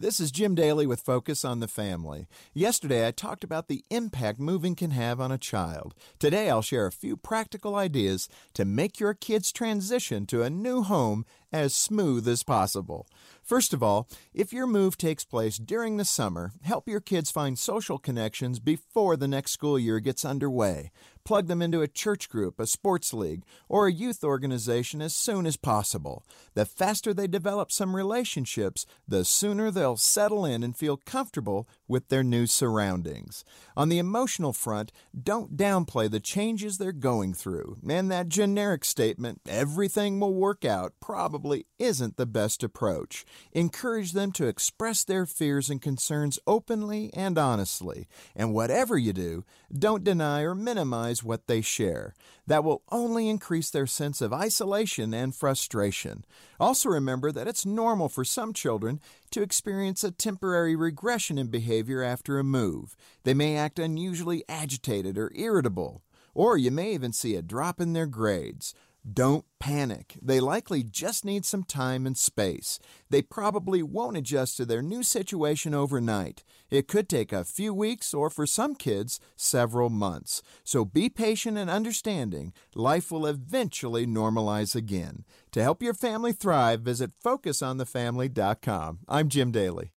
This is Jim Daly with Focus on the Family. Yesterday, I talked about the impact moving can have on a child. Today, I'll share a few practical ideas to make your kid's transition to a new home as smooth as possible. First of all, if your move takes place during the summer, help your kids find social connections before the next school year gets underway. Plug them into a church group, a sports league, or a youth organization as soon as possible. The faster they develop some relationships, the sooner they'll settle in and feel comfortable with their new surroundings. On the emotional front, don't downplay the changes they're going through, and that generic statement, everything will work out, probably isn't the best approach. Encourage them to express their fears and concerns openly and honestly, and whatever you do, don't deny or minimize what they share. That will only increase their sense of isolation and frustration. Also, remember that it's normal for some children to experience a temporary regression in behavior after a move. They may act unusually agitated or irritable, or you may even see a drop in their grades. Don't panic. They likely just need some time and space. They probably won't adjust to their new situation overnight. It could take a few weeks or, for some kids, several months. So be patient and understanding. Life will eventually normalize again. To help your family thrive, visit FocusOnTheFamily.com. I'm Jim Daly.